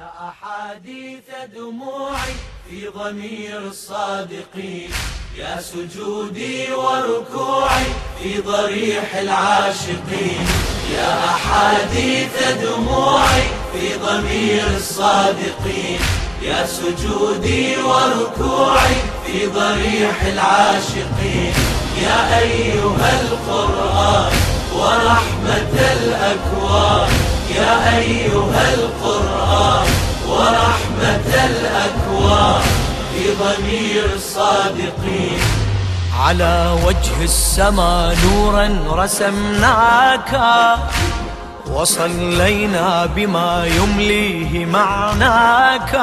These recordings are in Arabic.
يا أحاديث دموعي في ضمير الصادقين يا سجودي وركوعي في ضريح العاشقين يا أحاديث دموعي في ضمير الصادقين يا سجودي وركوعي في ضريح العاشقين يا أيها القرآن ورحمة الأكوان. يا أيها القرآن ورحمة الأكوان في ضمير الصادقين على وجه السما نورا رسمناك وصلينا بما يمليه معناك.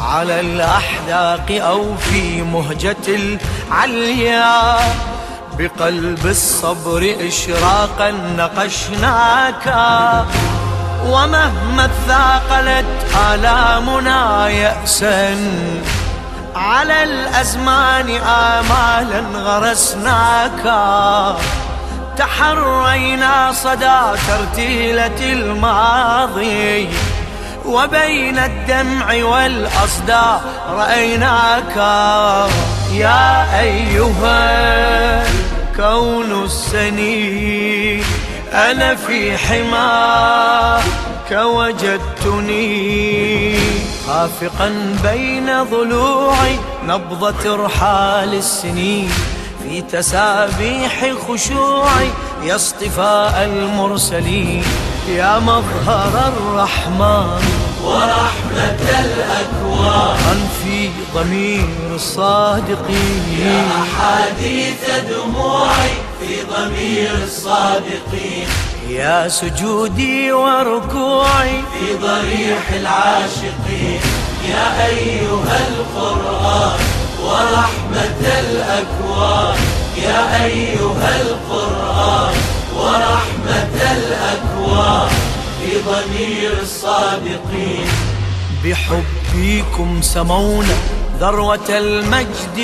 على الأحداق أو في مهجة العليا بقلب الصبر إشراقا نقشناك. ومهما ثاقلت آلامنا يأسا على الأزمان آمالا غرسناك. تحرينا صدى ترتيلة الماضي. وبين الدمع والأصداء رأيناك. يا أيها الكون السني أنا في حماك وجدتني خافقا بين ضلوعي نبضة رحال السنين. في تسابيح خشوعي يا اصطفاء المرسلين. يا مظهر الرحمن ورحمة الأكوان. في ضمير الصادقين يا أحاديث دموعي في ضمير الصادقين يا سجودي وركوعي في ضريح العاشقين. يا أيها القرآن ورحمة الأكوان. يا أيها القرآن ورحمة الأكوان. في ضمير الصادقين بحبكم سمونا ذروة المجد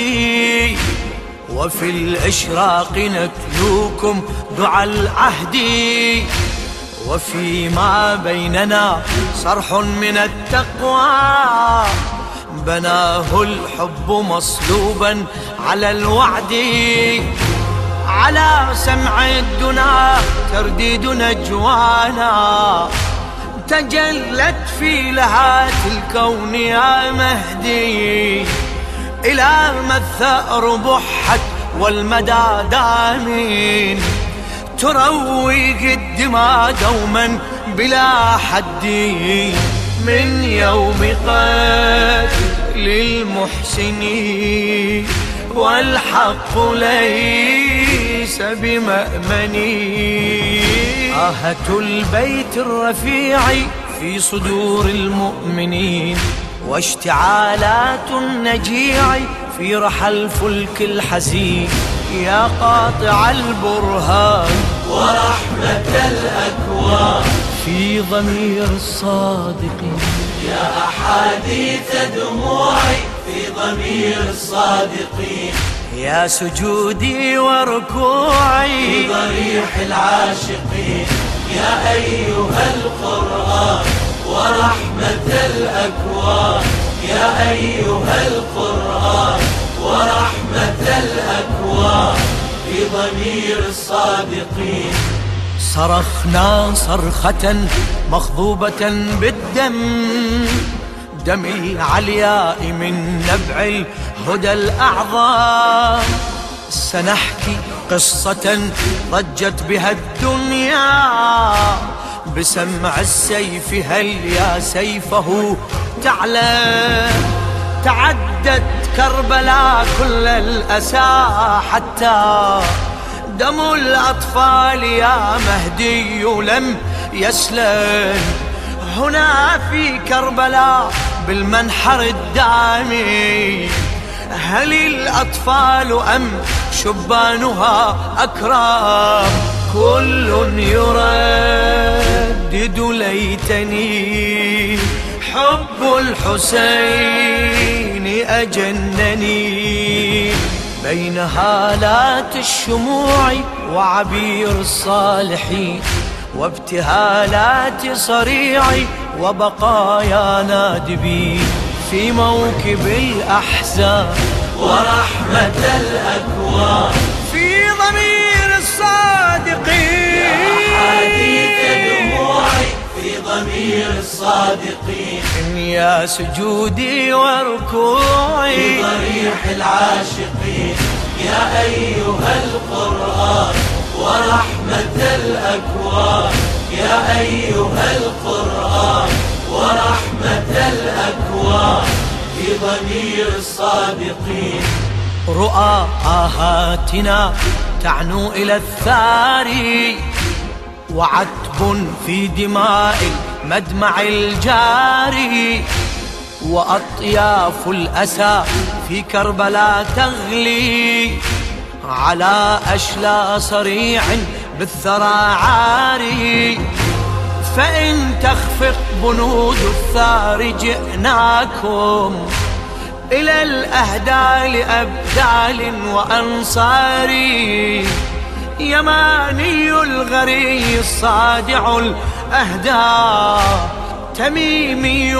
وفي الإشراق نتلوكم دعا العهد وفيما بيننا صرح من التقوى بناه الحب مصلوبا على الوعد على سمع الدنا ترديد نجوانا. تجلت في لهات الكون يا مهدي. إلى ما الثأر بحت والمدى دامين. ترويق الدماء دوما بلا حد. من يوم قتل المحسنين والحق ليس بمأمني. آهة البيت الرفيع في صدور المؤمنين واشتعالات النجيع في رحى الفلك الحزين. يا قاطع البرهان ورحمة الأكوان. في ضمير الصادقين يا أحاديث دموعي في ضمير الصادقين يا سجودي وركوعي في ضريح العاشقين يا أيها القرآن ورحمة الأكوان يا أيها القرآن ورحمة الأكوان في ضمير الصادقين. صرخنا صرخة مخضوبة بالدم دم العلياء من نبع الهدى الأعظم سنحكي قصة ضجت بها الدنيا. بسمع السيف هل يا سيفه تعلم؟ تعدت كربلاء كل الأسى. حتى دم الأطفال يا مهدي لم يسلم. هنا في كربلاء بالمنحر الدامي. هل الأطفال أم شبانها أكرام؟ كل يردد ليتني حب الحسين أجنني. بين هالات الشموع وعبير الصالحين وابتهالات صريعي وبقايا نادبي في موكب الأحزان ورحمة الأكوان. في ضمير الصادقين. حديث دموعي في ضمير الصادقين. يا سجودي في وركوعي ضريح العاشقين. يا أيها القرآن. ورحمة الأكوان. يا أيها القرآن. ورحمة الأكوان في ضمير الصادقين. رؤى آهاتنا تعنو إلى الثاري وعتب في دماء المدمع الجاري وأطياف الأسى في كربلاء تغلي. على أشلى صريع بالثرى عاري فإن تخفق بنود الثار جئناكم إلى الأهدال أبدال وأنصاري يماني الغري الصادع الأهدى تميمي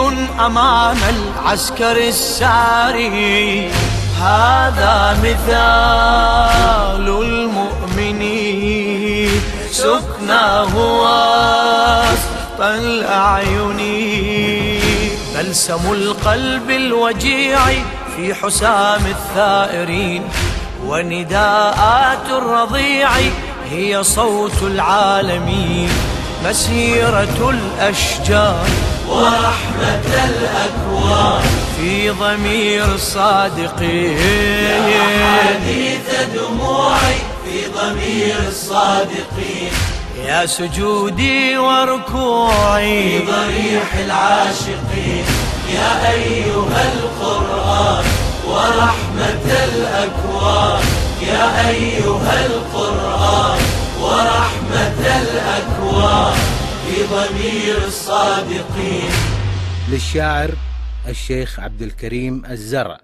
أمام العسكر الساري. هذا مثال المؤمنين سكناه وسط الأعين. بلسم القلب الوجيع في حسام الثائرين ونداءات الرضيع هي صوت العالمين مسيرة الأشجار. ورحمة الأكوان. في ضمير الصادقين حديث دموعي في ضمير الصادقين يا سجودي في وركوعي ضريح العاشقين يا أيها القرآن ورحمة الأكوان يا أيها القرآن ورحمة الأكوان في ضمير الصادقين. للشاعر الشيخ عبد الكريم الزرع.